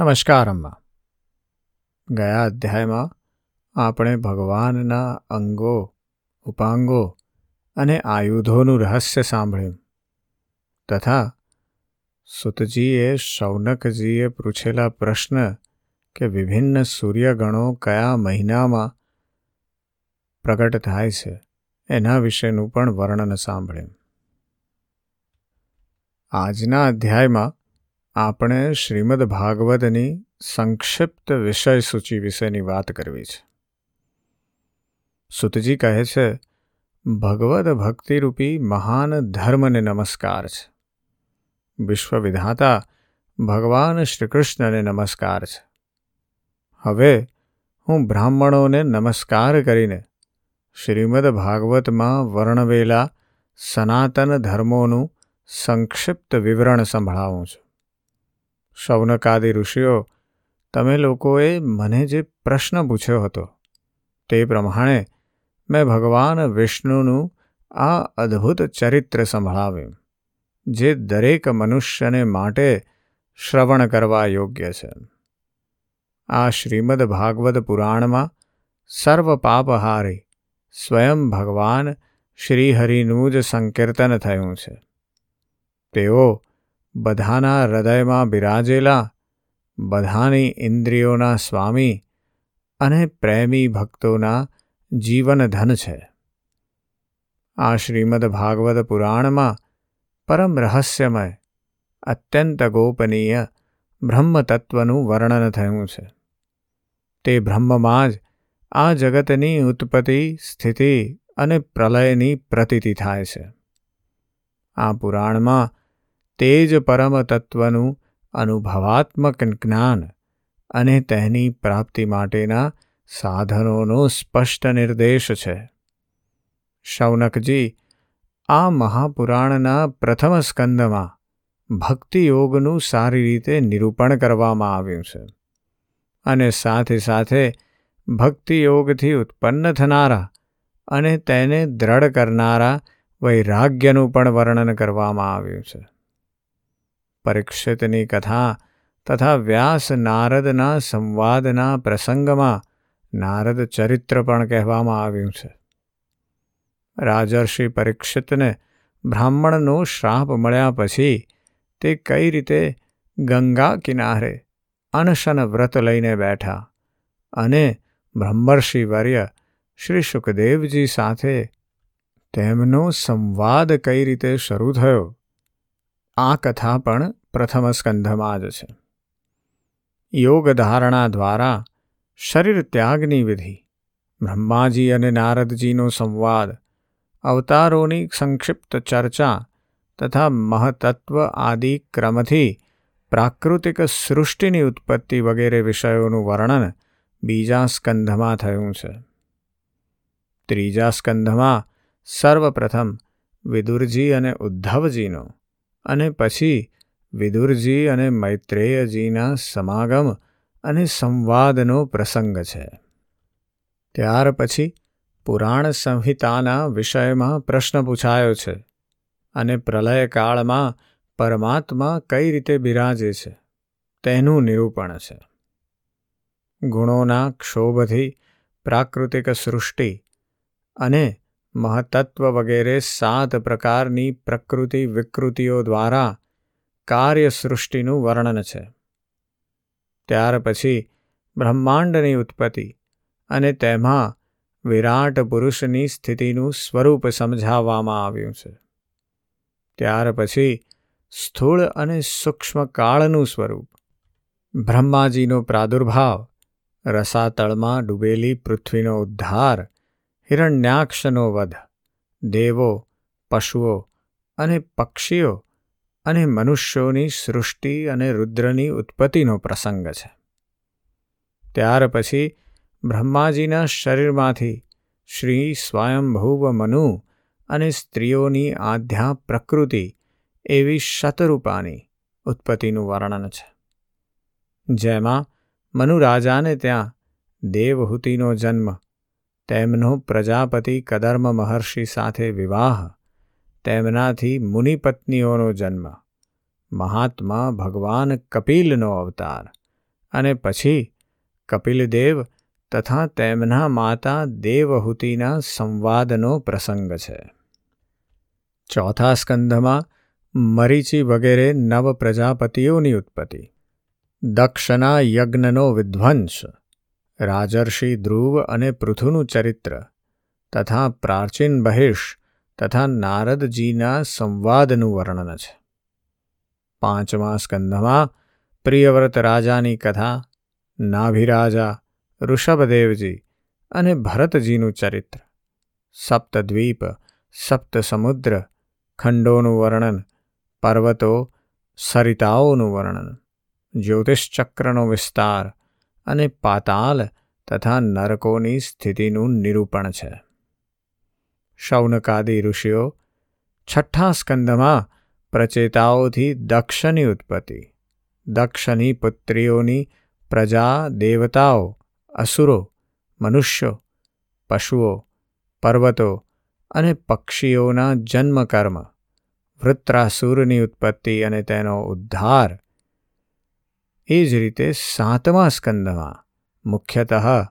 નમસ્કાર અમ્મા ગયા અધ્યાયમાં આપણે ભગવાનના અંગો, ઉપાંગો અને આયુધોનું રહસ્ય સાંભળ્યું તથા સુતજીએ શૌનકજીએ પૂછેલા પ્રશ્ન કે વિભિન્ન સૂર્યગણો કયા મહિનામાં પ્રગટ થાય છે એના વિશેનું પણ વર્ણન સાંભળ્યું. આજના અધ્યાયમાં આપણે શ્રીમદ ભાગવતની સંક્ષિપ્ત વિષય સૂચિ વિશેની વાત કરવી છે. સુતજી કહે છે, ભગવદ ભક્તિરૂપી મહાન ધર્મને નમસ્કાર છે. વિશ્વ વિધાતા ભગવાન શ્રીકૃષ્ણને નમસ્કાર છે. હવે હું બ્રાહ્મણોને નમસ્કાર કરીને શ્રીમદ ભાગવતમાં વર્ણવેલા સનાતન ધર્મોનું સંક્ષિપ્ત વિવરણ સંભળાવું છું. શૌનકાદિ ઋષિઓ, તમે લોકોએ મને જે પ્રશ્ન પૂછ્યો હતો તે પ્રમાણે મેં ભગવાન વિષ્ણુનું આ અદ્ભુત ચરિત્ર સંભળાવ્યું, જે દરેક મનુષ્યને માટે શ્રવણ કરવા યોગ્ય છે. આ શ્રીમદ ભાગવત પુરાણમાં સર્વ પાપહારી સ્વયં ભગવાન શ્રીહરિનું જ સંકીર્તન થયું છે. તેઓ બધાના હૃદયમાં બિરાજેલા, બધાની ઇન્દ્રિયોના સ્વામી અને પ્રેમી ભક્તોના જીવનધન છે. આ શ્રીમદ ભાગવત પુરાણમાં પરમ રહસ્યમય, અત્યંત ગોપનીય બ્રહ્મતત્વનું વર્ણન થયું છે. તે બ્રહ્મમાં જ આ જગતની ઉત્પત્તિ, સ્થિતિ અને પ્રલયની પ્રતીતિ થાય છે. આ પુરાણમાં તે જ પરમ તત્વનું અનુભવાત્મક જ્ઞાન અને તેની પ્રાપ્તિ માટેના સાધનોનો સ્પષ્ટ નિર્દેશ છે. શૌનકજી, આ મહાપુરાણના પ્રથમ સ્કંદમાં ભક્તિ યોગનું સારી રીતે નિરૂપણ કરવામાં આવ્યું છે અને સાથે સાથે ભક્તિયોગથી ઉત્પન્ન થનારા અને તેને દ્રઢ કરનારા વૈરાગ્યનું પણ વર્ણન કરવામાં આવ્યું છે. પરીક્ષિતની કથા તથા વ્યાસ નારદના સંવાદના પ્રસંગમાં નારદ ચરિત્ર પણ કહેવામાં આવ્યું છે રાજર્ષિ પરીક્ષિતને બ્રાહ્મણનો શ્રાપ મળ્યા પછી તે કઈ રીતે ગંગા કિનારે અનશન વ્રત લઈને બેઠા અને બ્રહ્મર્ષિ વર્ય શ્રી સુખદેવજી સાથે તેમનો સંવાદ કઈ રીતે શરૂ થયો આ કથા પણ પ્રથમ સ્કંધમાં જ છે. યોગ ધારણા દ્વારા શરીર ત્યાગની વિધિ, બ્રહ્માજી અને નારદજીનો સંવાદ, અવતારોની સંક્ષિપ્ત ચર્ચા તથા મહતત્વ આદિ ક્રમથી પ્રાકૃતિક સૃષ્ટિની ઉત્પત્તિ વગેરે વિષયોનું વર્ણન બીજા સ્કંધમાં થયું છે. ત્રીજા સ્કંધમાં સર્વપ્રથમ વિદુરજી અને ઉદ્ધવજીનો અને પછી વિદુરજી અને મૈત્રેયજીના સમાગમ અને સંવાદનો પ્રસંગ છે. ત્યાર પછી પુરાણ સંહિતાના વિષયમાં પ્રશ્ન પૂછાયો છે અને પ્રલયકાળમાં પરમાત્મા કઈ રીતે બિરાજે છે તેનું નિરૂપણ છે. ગુણોના ક્ષોભથી પ્રાકૃતિક સૃષ્ટિ અને મહતત્વ વગેરે સાત પ્રકારની પ્રકૃતિ વિકૃતિઓ દ્વારા કાર્ય સૃષ્ટિનું વર્ણન છે. ત્યાર પછી બ્રહ્માંડની ઉત્પત્તિ અને તેમાં વિરાટ પુરુષની સ્થિતિનું સ્વરૂપ સમજાવવામાં આવ્યું છે. ત્યાર પછી સ્થૂળ અને સૂક્ષ્મ કાળનું સ્વરૂપ. બ્રહ્માજીનો પ્રાદુર્ભાવ રસાતળમાં ડૂબેલી પૃથ્વીનો ઉદ્ધાર હિરણ્યાક્ષનો વધ. દેવો, પશુઓ અને પક્ષીઓ અને મનુષ્યોની સૃષ્ટિ અને રુદ્રની ઉત્પત્તિનો પ્રસંગ છે. ત્યાર પછી બ્રહ્માજીના શરીરમાંથી શ્રી સ્વયંભુવ મનુ અને સ્ત્રીઓની આધ્યા પ્રકૃતિ એવી શતરૂપાની ઉત્પત્તિનું વર્ણન છે. જેમાં મનુરાજાને ત્યાં દેવહૂતિનો જન્મ તેમનો પ્રજાપતિ કદર્મ મહર્ષિ સાથે વિવાહ, તેમનાથી મુનિપત્નીઓનો જન્મ, મહાત્મા ભગવાન કપિલનો અવતાર અને પછી કપિલદેવ તથા તેમના માતા દેવહૂતિના સંવાદનો પ્રસંગ છે. ચોથા સ્કંધમાં મરીચી વગેરે નવ પ્રજાપતિઓની ઉત્પત્તિ, દક્ષના યજ્ઞનો વિધ્વંસ રાજર્ષિ ધ્રુવ અને પૃથુનું ચરિત્ર તથા પ્રાચીન બહિષ તથા નારદજીના સંવાદનું વર્ણન છે પાંચમા સ્કંધમાં પ્રિયવ્રત રાજાની કથા નાભિરાજા ઋષભદેવજી અને ભરતજીનું ચરિત્ર સપ્તદ્વીપ સપ્ત સમુદ્ર ખંડોનું વર્ણન પર્વતો સરિતાઓનું વર્ણન જ્યોતિષચક્રનો વિસ્તાર અને પાતાલ તથા નરકોની સ્થિતિનું નિરૂપણ છે. શૌનકાદી ઋષિઓ છઠ્ઠા સ્કંદમાં પ્રચેતાઓથી દક્ષની ઉત્પત્તિ, દક્ષની પુત્રીઓની પ્રજા, દેવતાઓ, અસુરો, મનુષ્યો, પશુઓ, પર્વતો અને પક્ષીઓના જન્મકર્મ, વૃત્રાસુરની ઉત્પત્તિ અને તેનો ઉદ્ધાર એ જ રીતે સાતમા સ્કંદમાં, મુખ્યતઃ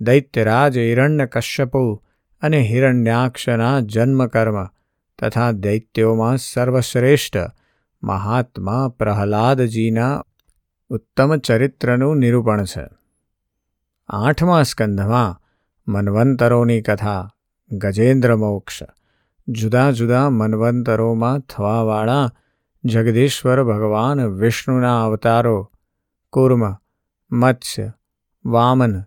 દૈત્યરાજ હિરણ્ય કશ્યપુ અને હિરણ્યાક્ષના જન્મકર્મ તથા દૈત્યોમાં સર્વશ્રેષ્ઠ મહાત્મા પ્રહલાદજીના ઉત્તમ ચરિત્રનું નિરૂપણ છે. આઠમા સ્કંધમાં મન્વંતરોની કથા, ગજેન્દ્ર મોક્ષ, જુદા જુદા મન્વંતરોમાં થવાવાળા જગદીશ્વર ભગવાન વિષ્ણુના અવતારો કુર્મ, મત્સ્ય, વામન,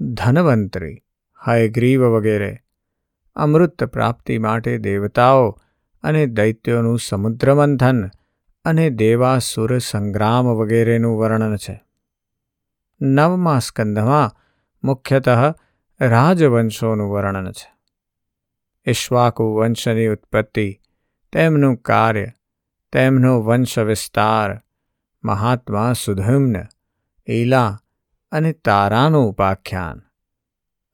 ધનવંતરી, હયગ્રીવ વગેરે. અમૃત પ્રાપ્તિ માટે દેવતાઓ અને દૈત્યોનું સમુદ્રમંથન અને દેવાસુર સંગ્રામ વગેરેનું વર્ણન છે. નવમા સ્કંધમાં મુખ્યતઃ રાજવંશોનું વર્ણન છે. ઇશ્વાકુ વંશની ઉત્પત્તિ, તેમનું કાર્ય, તેમનો વંશ વિસ્તાર મહાત્મા સુધમ્ન એલા અને તારાનું ઉપાખ્યાન.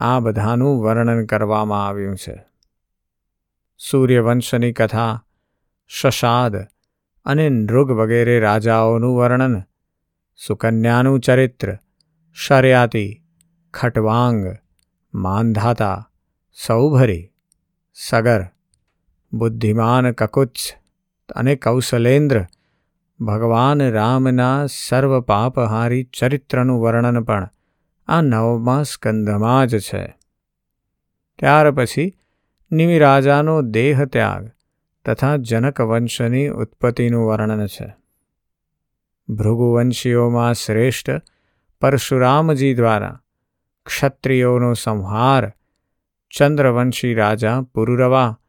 આ બધાનું વર્ણન કરવામાં આવ્યું છે. સૂર્યવંશની કથા, શશાદ અને નૃગ વગેરે રાજાઓનું વર્ણન, સુકન્યાનું ચરિત્ર, શર્યાતી, ખટવાંગ માંધાતા સૌભરી, સગર, બુદ્ધિમાન કકુચ્છ અને કૌશલેન્દ્ર ભગવાન રામના સર્વ પાપહારી ચરિત્રનું વર્ણન પણ આ નવમા સ્કંધમાં જ છે. ત્યાર પછી નિમિરાજાનો દેહ ત્યાગ તથા જનક વંશની ઉત્પત્તિનું વર્ણન છે. ભૃગુવંશીઓમાં શ્રેષ્ઠ પરશુરામજી દ્વારા ક્ષત્રિયોનો સંહાર, ચંદ્રવંશી રાજા પુરુરવા,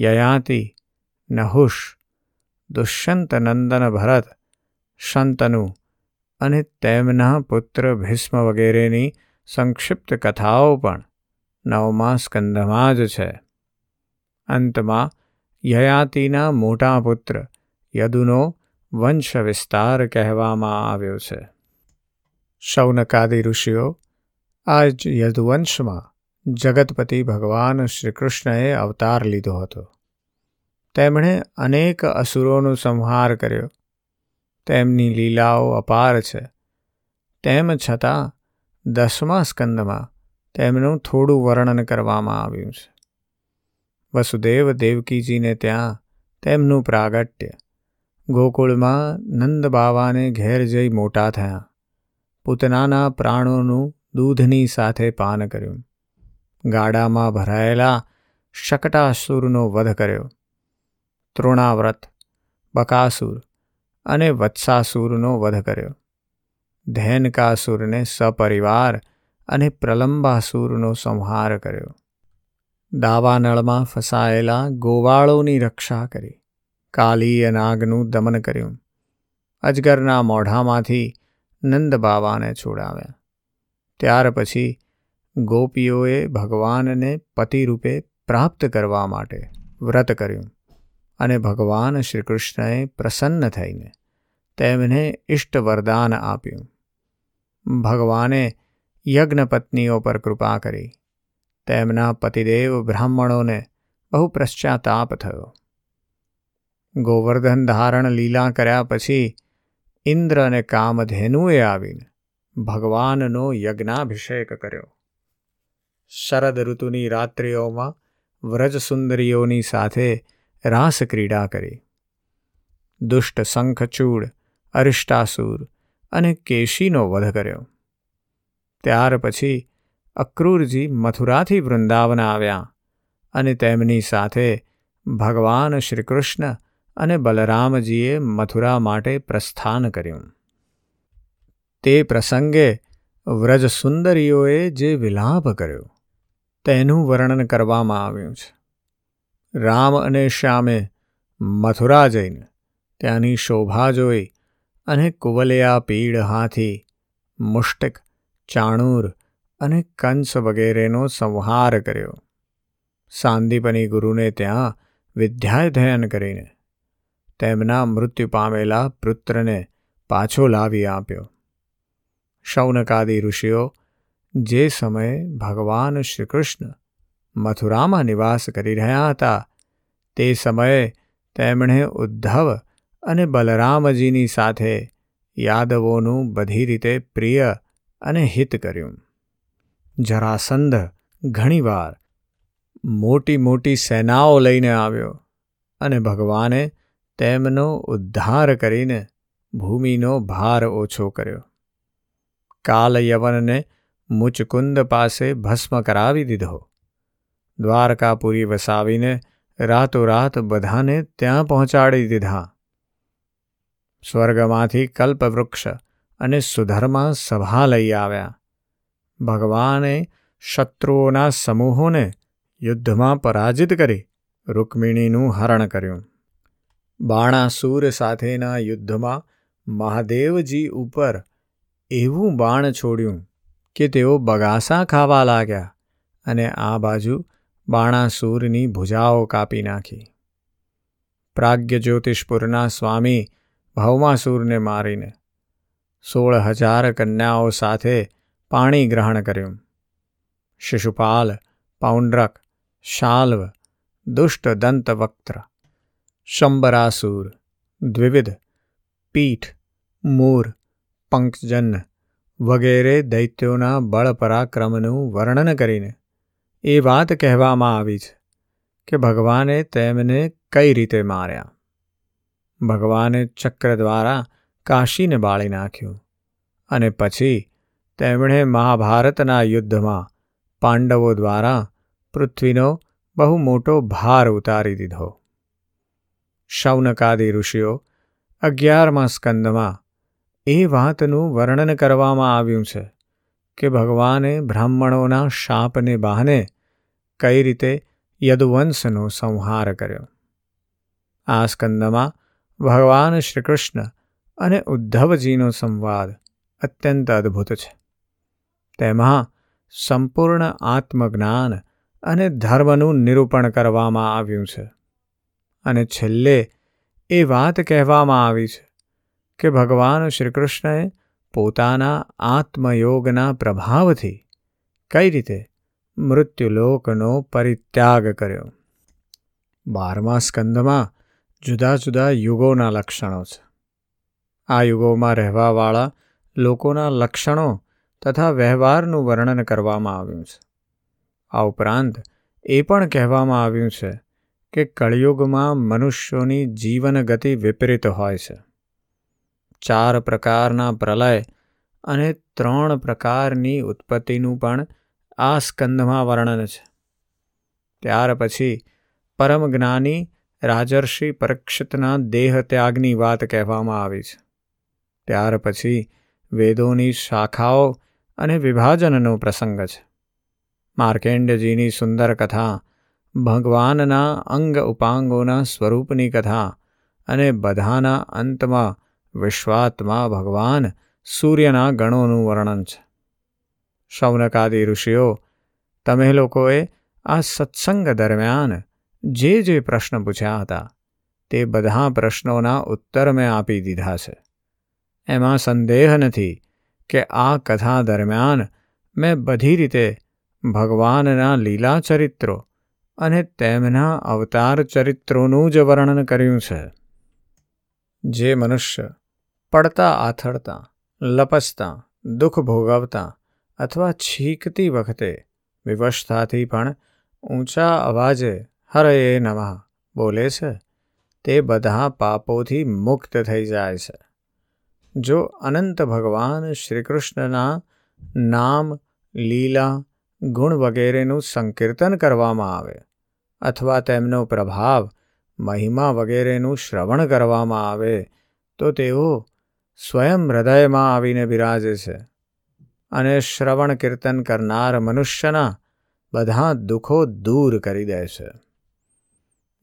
યયાતિ, નહુષ દુષ્યંત નંદન ભરત શંતનુ અને તેમના પુત્ર ભીષ્મ વગેરેની સંક્ષિપ્ત કથાઓ પણ નવમા સ્કંદમાં જ છે. અંતમાં યયાતિના મોટા પુત્ર યદુનો વંશ વિસ્તાર કહેવામાં આવ્યો છે. શૌનકાદિ ઋષિઓ આ જ યદુવંશમાં જગતપતિ ભગવાન શ્રીકૃષ્ણએ અવતાર લીધો હતો. તેમણે અનેક અસુરોનો સંહાર કર્યો. તેમની લીલાઓ અપાર છે. તેમ છતાં, દસમા સ્કંદમાં તેમનું થોડું વર્ણન કરવામાં આવ્યું છે. વસુદેવ દેવકીજીને ત્યાં તેમનું પ્રાગટ્ય. ગોકુળમાં નંદ બાવાને ઘેર જઈ મોટા થયા. પૂતનાના પ્રાણોનું દૂધની સાથે પાન કર્યું. ગાડામાં ભરાયેલા શકટાસુરનો વધ કર્યો. તૃણાવ્રત, બકાસુર અને વત્સાસુરનો વધ કર્યો. ધૈનકાસુરને સપરિવાર અને પ્રલંબાસુરનો સંહાર કર્યો. દાવાનળમાં ફસાયેલા ગોવાળોની રક્ષા કરી. કાલીય નાગનું દમન કર્યું. અજગરના મોઢામાંથી નંદ બાવાને છોડાવ્યા. ત્યાર પછી ગોપીઓએ ભગવાનને પતિરૂપે પ્રાપ્ત કરવા માટે વ્રત કર્યું. અને ભગવાન શ્રીકૃષ્ણએ પ્રસન્ન થઈને તેમને ઇષ્ટ વરદાન આપ્યું. ભગવાને યજ્ઞપત્નીઓ પર કૃપા કરી. તેમના પતિદેવ બ્રાહ્મણોને બહુ પશ્ચાતાપ થયો. ગોવર્ધન ધારણ લીલા કર્યા પછી ઇન્દ્ર અને કામધેનુએ આવીને ભગવાનનો યજ્ઞાભિષેક કર્યો. શરદ ઋતુની રાત્રિઓમાં વ્રજ સુંદરીઓની સાથે રાસક્રીડા કરી. દુષ્ટ શંખચૂડ, અરિષ્ટાસુર અને કેશીનો વધ કર્યો. ત્યાર પછી અક્રૂરજી મથુરાથી વૃંદાવન આવ્યા અને તેમની સાથે ભગવાન શ્રીકૃષ્ણ અને બલરામજીએ મથુરા માટે પ્રસ્થાન કર્યું. તે પ્રસંગે વ્રજ સુંદરીઓએ જે વિલાપ કર્યો, તેનું વર્ણન કરવામાં આવ્યું છે. રામ અને શ્યામે મથુરા જઈને ત્યાંની શોભા જોઈ અને કુવલિયા પીડ હાથી, મુષ્ટિક, ચાણૂર અને કંસ વગેરેનો સંહાર કર્યો. સાંદીપની ગુરુને ત્યાં વિદ્યાધ્યયન કરીને તેમના મૃત્યુ પામેલા પુત્રને પાછો લાવી આપ્યો. શૌનકાદી ઋષિઓ જે સમયે ભગવાન શ્રીકૃષ્ણ મથુરામાં નિવાસ કરી રહ્યા હતા. તે સમયે તેમણે ઉદ્ધવ અને બલરામજીની સાથે યાદવોનું બધી રીતે પ્રિય અને હિત કર્યું. જરાસંધ ઘણીવાર મોટી મોટી સેનાઓ લઈને આવ્યો અને ભગવાને તેમનો ઉદ્ધાર કરીને ભૂમિનો ભાર ઓછો કર્યો. કાલયવનને મુચકુંદ પાસે ભસ્મ કરાવી દીધો. દ્વારકાપુરી વસાવીને રાતોરાત બધાને ત્યાં પહોંચાડી દીધા. સ્વર્ગમાંથી કલ્પવૃક્ષ અને સુધર્મા સભા લઈ આવ્યા. ભગવાને શત્રુઓના સમૂહોને યુદ્ધમાં પરાજિત કરી રૂકમિણીનું હરણ કર્યું. બાણાસુર સાથેના યુદ્ધમાં મહાદેવજી ઉપર એવું બાણ છોડ્યું કે તેઓ બગાસા ખાવા લાગ્યા અને આ બાજુ બાણાસુરની ભુજાઓ કાપી નાખી. પ્રાગ્ય જ્યોતિષપુરના સ્વામી ભૌમાસુરને મારીને સોળ હજાર કન્યાઓ સાથે પાણી ગ્રહણ કર્યું. શિશુપાલ, પૌંડ્રક, શાલ્વ, દુષ્ટ દંતવક્ત્ર, શંબરાસુર, દ્વિવિધ, પીઠ, મૂર, પંકજન વગેરે દૈત્યોના બળ પરાક્રમનું વર્ણન કરીને એ વાત કહેવામાં આવી છે કે ભગવાને તેમને કઈ રીતે માર્યા? ભગવાને ચક્ર દ્વારા કાશીને બાળી નાખ્યું અને પછી તેમણે મહાભારતના યુદ્ધમાં પાંડવો દ્વારા પૃથ્વીનો બહુ મોટો ભાર ઉતારી દીધો. શૌનકાદી ઋષિઓ અગિયારમા સ્કંદમાં એ વાતનું વર્ણન કરવામાં આવ્યું છે કે ભગવાને બ્રાહ્મણોના શાપને બહાને કઈ રીતે યદુવંશનો સંહાર કર્યો? આ સ્કંદમાં ભગવાન શ્રીકૃષ્ણ અને ઉદ્ધવજીનો સંવાદ અત્યંત અદ્ભુત છે. તેમાં સંપૂર્ણ આત્મજ્ઞાન અને ધર્મનું નિરૂપણ કરવામાં આવ્યું છે. અને છેલ્લે એ વાત કહેવામાં આવી છે કે ભગવાન શ્રીકૃષ્ણએ પોતાના આત્મયોગના પ્રભાવથી કઈ રીતે મૃત્યુલોકનો પરિત્યાગ કર્યો. બારમા સ્કંદમાં જુદા જુદા યુગોના લક્ષણો છે. આ યુગોમાં રહેવાવાળા લોકોના લક્ષણો તથા વ્યવહારનું વર્ણન કરવામાં આવ્યું છે. આ ઉપરાંત એ પણ કહેવામાં આવ્યું છે કે કળિયુગમાં મનુષ્યોની જીવન ગતિ વિપરીત હોય છે. ચાર પ્રકારના પ્રલય અને ત્રણ પ્રકારની ઉત્પત્તિનું પણ આ સ્કંદમાં વર્ણન છે. ત્યાર પછી પરમ જ્ઞાની રાજર્ષિ પરીક્ષિતના દેહ ત્યાગની વાત કહેવામાં આવી છે. ત્યાર પછી વેદોની શાખાઓ અને વિભાજનનો પ્રસંગ છે. માર્કેન્ડજીની સુંદર કથા, ભગવાનના અંગ ઉપાંગોના સ્વરૂપની કથા અને બધાના અંતમાં વિશ્વાત્મા ભગવાન સૂર્યના ગણોનું વર્ણન છે. શૌનકાદી ઋષિઓ, તમે લોકોએ આ સત્સંગ દરમિયાન જે જે પ્રશ્ન પૂછ્યા હતા, તે બધા પ્રશ્નોના ઉત્તર મેં આપી દીધા છે. એમાં સંદેહ નથી કે આ કથા દરમિયાન મેં બધી રીતે ભગવાનના લીલા ચરિત્રો અને તેમના અવતાર ચરિત્રોનું જ વર્ણન કર્યું છે. જે મનુષ્ય પડતા આથડતા લપસતા, દુઃખ ભોગવતા અથવા છીંકતી વખતે. વિવશતાથી પણ ઊંચા અવાજે હરે નમઃ બોલે છે. તે બધા પાપોથી મુક્ત થઈ જાય છે. જો અનંત ભગવાન શ્રીકૃષ્ણના નામ, લીલા, ગુણ વગેરેનું સંકીર્તન કરવામાં આવે અથવા તેમનો પ્રભાવ, મહિમા વગેરેનું શ્રવણ કરવામાં આવે, તો તેઓ સ્વયં હૃદયમાં આવીને બિરાજે છે. અને શ્રવણ કીર્તન કરનાર મનુષ્યના બધા દુઃખો દૂર કરી દે છે.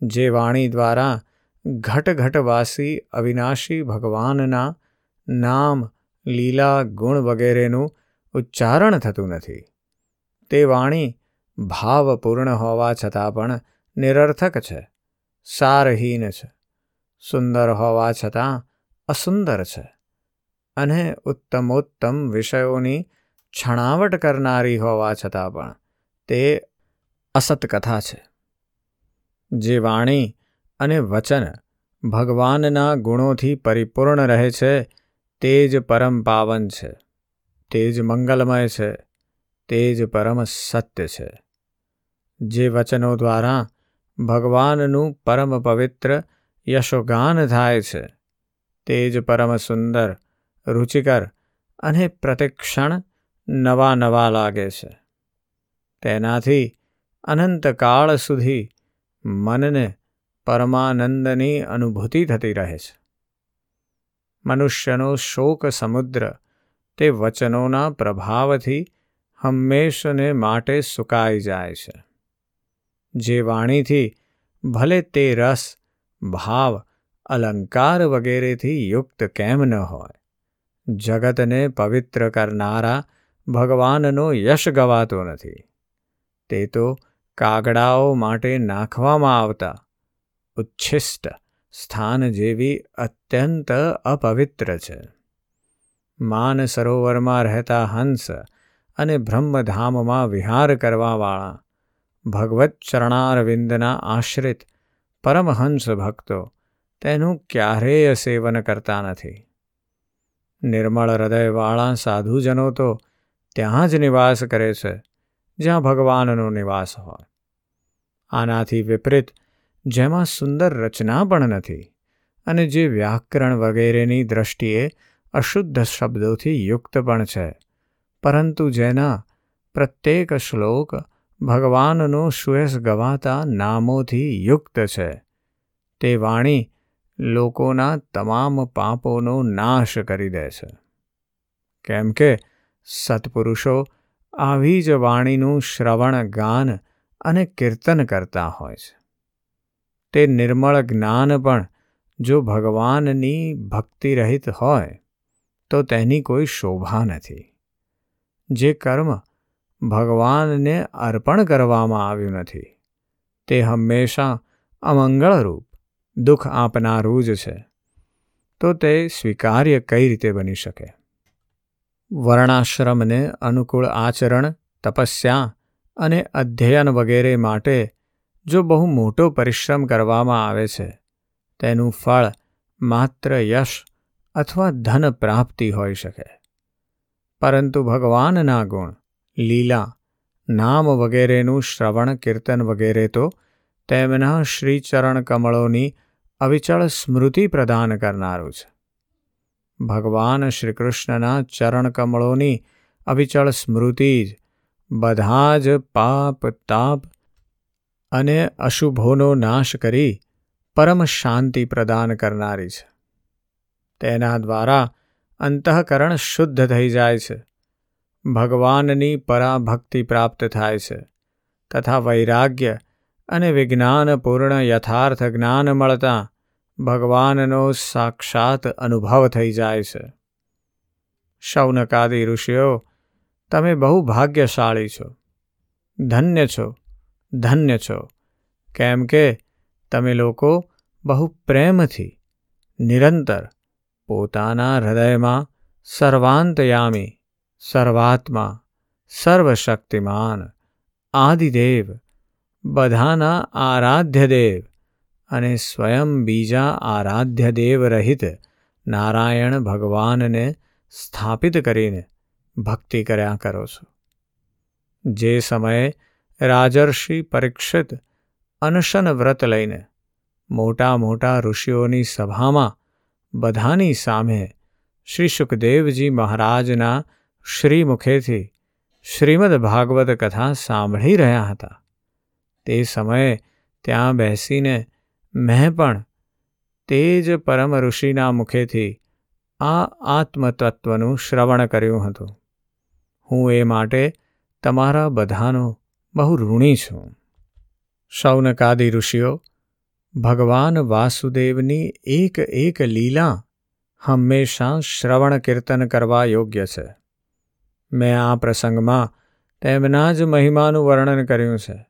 જે વાણી દ્વારા ઘટઘટવાસી અવિનાશી ભગવાનના નામ, લીલા ગુણ વગેરેનું ઉચ્ચારણ થતું નથી. તે વાણી ભાવપૂર્ણ હોવા છતાં પણ નિરર્થક છે, સારહીન છે, સુંદર હોવા છતાં અસુંદર છે અને ઉત્તમોત્તમ વિષયોની છણાવટ કરનારી હોવા છતાં પણ તે અસતકથા છે. જે વાણી અને વચન ભગવાનના ગુણોથી પરિપૂર્ણ રહે છે, તે જ પરમ પાવન છે, તે જ મંગલમય છે, તે જ પરમ સત્ય છે. જે વચનો દ્વારા ભગવાનનું પરમ પવિત્ર યશોગાન થાય છે, તે જ પરમ સુંદર, રુચિકર અને પ્રતિક્ષણ નવા નવા લાગે છે. તેનાથી અનંતકાળ સુધી મનને પરમાનંદની અનુભૂતિ થતી રહે છે. મનુષ્યનો શોક સમુદ્ર તે વચનોના પ્રભાવથી હંમેશને માટે સુકાઈ જાય છે. જે વાણીથી ભલે તે રસ, ભાવ, અલંકાર વગેરેથી યુક્ત કેમ ન હોય, જગતને પવિત્ર કરનારા ભગવાનનો યશ ગવાતો નથી. તે તો કાગડાઓ માટે નાખવામાં આવતા ઉચ્છિષ્ટ સ્થાન જેવી અત્યંત અપવિત્ર છે. માન સરોવરમાં રહેતા હંસ અને બ્રહ્મધામમાં વિહાર કરવાવાળા ભગવત ચરણારવિંદના આશ્રિત પરમહંસ ભક્તો તેનું ક્યારેય સેવન કરતા નથી. નિર્મળ હૃદયવાળા સાધુજનો તો ત્યાં જ નિવાસ કરે છે, જ્યાં ભગવાનનો નિવાસ હોય. આનાથી વિપરીત, જેમાં સુંદર રચના પણ નથી અને જે વ્યાકરણ વગેરેની દ્રષ્ટિએ અશુદ્ધ શબ્દોથી યુક્ત પણ છે, પરંતુ જેના પ્રત્યેક શ્લોક ભગવાનનો સુયસ ગવાતા નામોથી યુક્ત છે, તે વાણી લોકોના તમામ પાપોનો નાશ કરી દે છે. કેમ કે સત્પુરુષો આવી જ વાણીનું શ્રવણ, ગાન અને કીર્તન કરતા હોય છે. તે નિર્મળ જ્ઞાન પણ જો ભગવાનની ભક્તિ રહિત હોય, તો તેની કોઈ શોભા નથી. જે કર્મ ભગવાનને અર્પણ કરવામાં આવ્યું નથી, તે હંમેશા અમંગળરૂપ દુઃખ આપનારું જ છે. તો તે સ્વીકાર્ય કઈ રીતે બની શકે? વર્ણાશ્રમને અનુકૂળ આચરણ, તપસ્યા અને અધ્યયન વગેરે માટે જો બહુ મોટો પરિશ્રમ કરવામાં આવે છે, તેનું ફળ માત્ર યશ અથવા ધન પ્રાપ્તિ હોઈ શકે. પરંતુ ભગવાનના ગુણ, લીલા, નામ વગેરેનું શ્રવણ, કીર્તન વગેરે તો તેમના શ્રીચરણ કમળોની અવિચળ સ્મૃતિ પ્રદાન કરનારું છે. ભગવાન શ્રીકૃષ્ણના ચરણકમળોની અવિચળ સ્મૃતિ જ બધા જ પાપ, તાપ અને અશુભોનો નાશ કરી પરમ શાંતિ પ્રદાન કરનારી છે. તેના દ્વારા અંતઃકરણ શુદ્ધ થઈ જાય છે. ભગવાનની પરાભક્તિ પ્રાપ્ત થાય છે. તથા વૈરાગ્ય અને વિજ્ઞાનપૂર્ણ યથાર્થ જ્ઞાન મળતા ભગવાનનો સાક્ષાત અનુભવ થઈ જાય છે. શૌનકાદી ઋષિઓ, તમે બહુ ભાગ્યશાળી છો. ધન્ય છો ધન્ય છો. કેમ કે તમે લોકો બહુ પ્રેમથી, નિરંતર, પોતાના હૃદયમાં સર્વાંતયામી, સર્વાત્મા, સર્વશક્તિમાન, આદિદેવ, બધાના આરાધ્ય દેવ અને સ્વયં બીજા આરાધ્ય દેવ રહિત નારાયણ ભગવાનને સ્થાપિત કરીને ભક્તિ કર્યા કરો છો. જે સમયે રાજર્ષિ પરીક્ષિત અનશન વ્રત લઈને મોટા મોટા ઋષિઓની સભામાં બધાની સામે શ્રી સુખદેવજી મહારાજના શ્રીમુખેથી શ્રીમદ ભાગવત કથા સાંભળી રહ્યા હતા. તે સમયે ત્યાં બેસીને મેં પણ તે જ પરમ ઋષિના મુખેથી આ આત્મતત્વનું શ્રવણ કર્યું હતું. હું એ માટે તમારા બધાનો બહુ ઋણી છું. શૌનકાદિ ઋષિઓ, ભગવાન વાસુદેવની એક એક લીલા હંમેશા શ્રવણ કીર્તન કરવા યોગ્ય છે. મેં આ પ્રસંગમાં તેમના જ મહિમાનું વર્ણન કર્યું છે.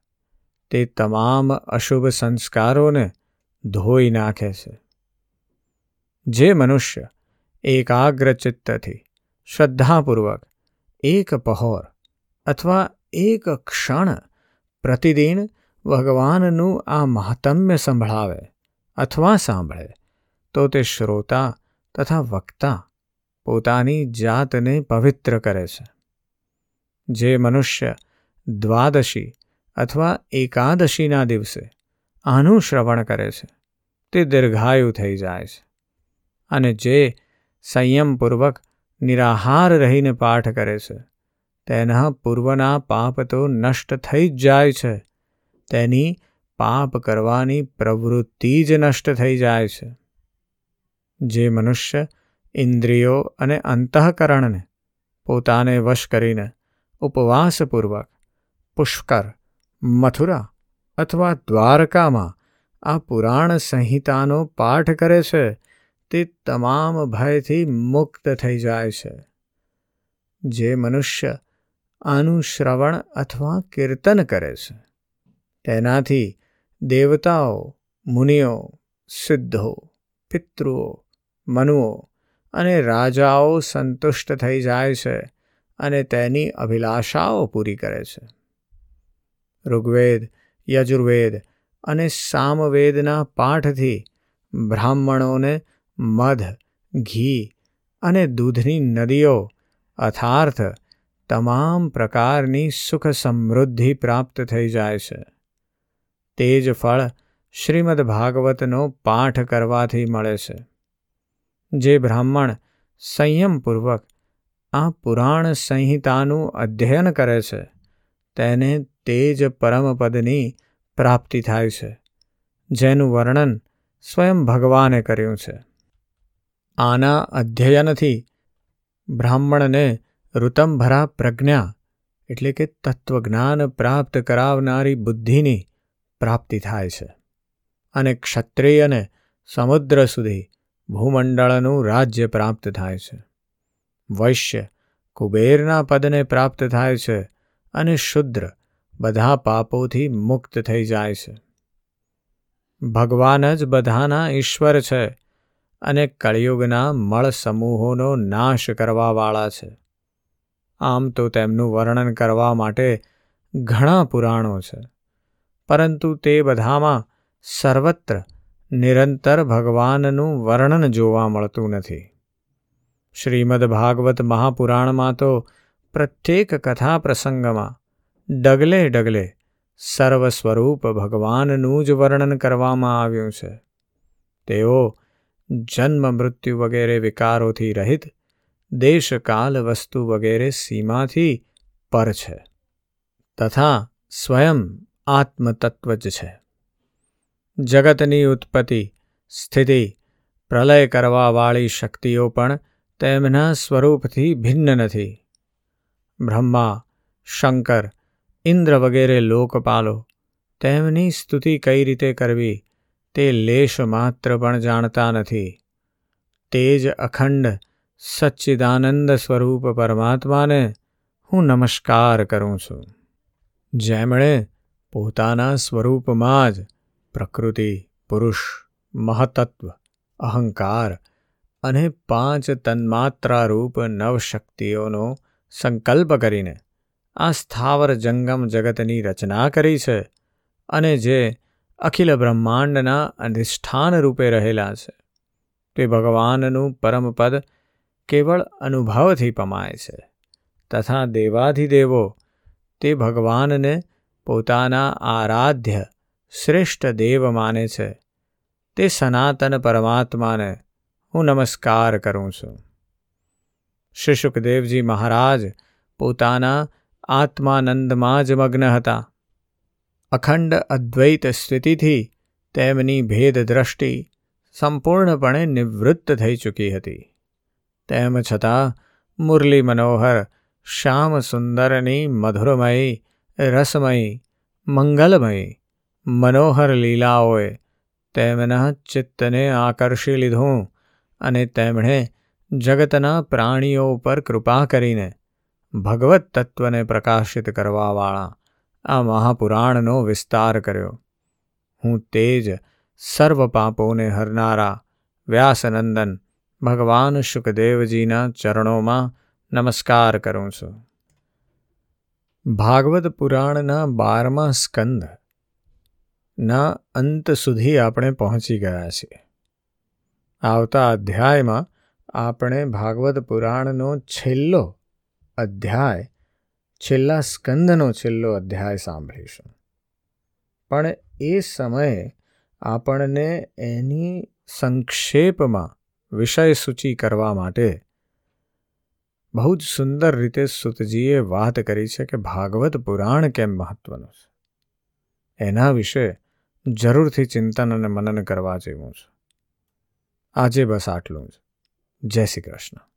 તે તમામ અશુભ સંસ્કારોને ધોઈ નાખે છે. જે મનુષ્ય એકાગ્રચિત્તથી શ્રદ્ધાપૂર્વક એક પહોર અથવા એક ક્ષણ પ્રતિદિન ભગવાનનું આ મહાત્મ્ય સંભળાવે અથવા સાંભળે, તો તે શ્રોતા તથા વક્તા પોતાની જાતને પવિત્ર કરે છે. જે મનુષ્ય દ્વાદશી અથવા એકાદશીના દિવસે આનું શ્રવણ કરે છે. તે દીર્ઘાયુ થઈ જાય છે. અને જે સંયમપૂર્વક નિરાહાર રહીને પાઠ કરે છે, તેના પૂર્વના પાપ તો નષ્ટ થઈ જ જાય છે. તેની પાપ કરવાની પ્રવૃત્તિ જ નષ્ટ થઈ જાય છે. જે મનુષ્ય ઇન્દ્રિયો અને અંતઃકરણને પોતાને વશ કરીને ઉપવાસપૂર્વક પુષ્કર, મથુરા અથવા દ્વારકામાં આ પુરાણ સંહિતાનો પાઠ કરે છે, તે તમામ ભયથી મુક્ત થઈ જાય છે. જે મનુષ્ય આનું શ્રવણ અથવા કીર્તન કરે છે, તેનાથી દેવતાઓ, મુનિઓ, સિદ્ધો, પિતૃઓ, મનુઓ અને રાજાઓ સંતુષ્ટ થઈ જાય છે અને તેની અભિલાષાઓ પૂરી કરે છે. ઋગ્વેદ યજુર્વેદ અને સામવેદના પાઠથી બ્રાહ્મણોને મધ, ઘી અને દૂધની નદીઓ અર્થાર્થ તમામ પ્રકારની સુખ સમૃદ્ધિ પ્રાપ્ત થઈ જાય છે. તે જ ફળ શ્રીમદ ભાગવતનો પાઠ કરવાથી મળે છે. જે બ્રાહ્મણ સંયમપૂર્વક આ પુરાણ સંહિતાનું અધ્યયન કરે છે. તેને તે જ પરમપદની પ્રાપ્તિ થાય છે, જેનું વર્ણન સ્વયં ભગવાને કર્યું છે. આના અધ્યયનથી બ્રાહ્મણને ઋતંભરા પ્રજ્ઞા એટલે કે તત્વજ્ઞાન પ્રાપ્ત કરાવનારી બુદ્ધિની પ્રાપ્તિ થાય છે અને ક્ષત્રિયને સમુદ્ર સુધી ભૂમંડળનું રાજ્ય પ્રાપ્ત થાય છે. વૈશ્ય કુબેરના પદને પ્રાપ્ત થાય છે અને શુદ્ર બધા પાપોથી મુક્ત થઈ જાય છે. ભગવાન જ બધાના ઈશ્વર છે અને કળિયુગના મળ સમૂહોનો નાશ કરવાવાળા છે. આમ તો તેમનું વર્ણન કરવા માટે ઘણા પુરાણો છે, પરંતુ તે બધામાં સર્વત્ર નિરંતર ભગવાનનું વર્ણન જોવા મળતું નથી. શ્રીમદ ભાગવત મહાપુરાણમાં તો પ્રત્યેક કથા પ્રસંગમાં ડગલે ડગલે સર્વ સ્વરૂપ ભગવાનનું જ વર્ણન કરવામાં આવ્યું છે. તેઓ જન્મ મૃત્યુ વગેરે વિકારોથી રહિત દેશકાલ વસ્તુ વગેરે સીમાથી પર છે તથા સ્વયં આત્મતત્વ જ છે. જગતની ઉત્પત્તિ, સ્થિતિ, પ્રલય કરવાવાળી શક્તિઓ પણ તેમના સ્વરૂપથી ભિન્ન નથી. બ્રહ્મા, શંકર, ઇન્દ્ર વગેરે લોકપાલો. તેમની સ્તુતિ કઈ રીતે કરવી તે લેશ માત્ર પણ જાણતા નથી. તે જ અખંડ સચ્ચિદાનંદ સ્વરૂપ પરમાત્માને હું નમસ્કાર કરું છું. જેમણે પોતાના સ્વરૂપમાં જ પ્રકૃતિ, પુરુષ, મહતત્વ, અહંકાર અને પાંચ તન્માત્રારૂપ નવશક્તિઓનો સંકલ્પ કરીને આ સ્થાવર જંગમ જગતની રચના કરી છે અને જે અખિલ બ્રહ્માંડના અધિષ્ઠાન રૂપે રહેલા છે. તે ભગવાનનું પરમપદ કેવળ અનુભવથી પમાય છે તથા દેવાધિદેવો તે ભગવાનને પોતાના આરાધ્ય શ્રેષ્ઠ દેવ માને છે. તે સનાતન પરમાત્માને હું નમસ્કાર કરું છું. શ્રી સુખદેવજી મહારાજ પોતાના આત્માનંદમાં જ મગ્ન હતા અખંડ અદ્વૈત સ્થિતિથી તેમની ભેદ દ્રષ્ટિ સંપૂર્ણપણે નિવૃત્ત થઈ ચૂકી હતી તેમ છતાં મુરલી મનોહર શ્યામ સુંદરની મધુરમયી રસમયી મંગલમયી મનોહર લીલાઓએ તેમના ચિત્તને આકર્ષી લીધું અને તેમણે જગતના પ્રાણીઓ ઉપર કૃપા કરીને ભગવત તત્વને પ્રકાશિત કરવાવાળા આ મહાપુરાણનો વિસ્તાર કર્યો. હું તે જ સર્વ પાપોને હરનારા વ્યાસનંદન ભગવાન શુકદેવજીના ચરણોમાં નમસ્કાર કરું છું. ભાગવત પુરાણના બારમા સ્કંદ ના અંત સુધી આપણે પહોંચી ગયા છીએ. આવતા અધ્યાયમાં આપણે ભાગવત પુરાણનો છેલ્લો અધ્યાય, છેલ્લા સ્કંદનો છેલ્લો અધ્યાય સાંભળીશું. પણ એ સમયે આપણને એની સંક્ષેપમાં વિષય સૂચિ કરવા માટે બહુ જ સુંદર રીતે સુતજીએ વાત કરી છે કે ભાગવત પુરાણ કેમ મહત્વનું છે. એના વિશે જરૂરથી ચિંતન અને મનન કરવા જેવું છે. આજે બસ આટલું જ. જય શ્રી કૃષ્ણ.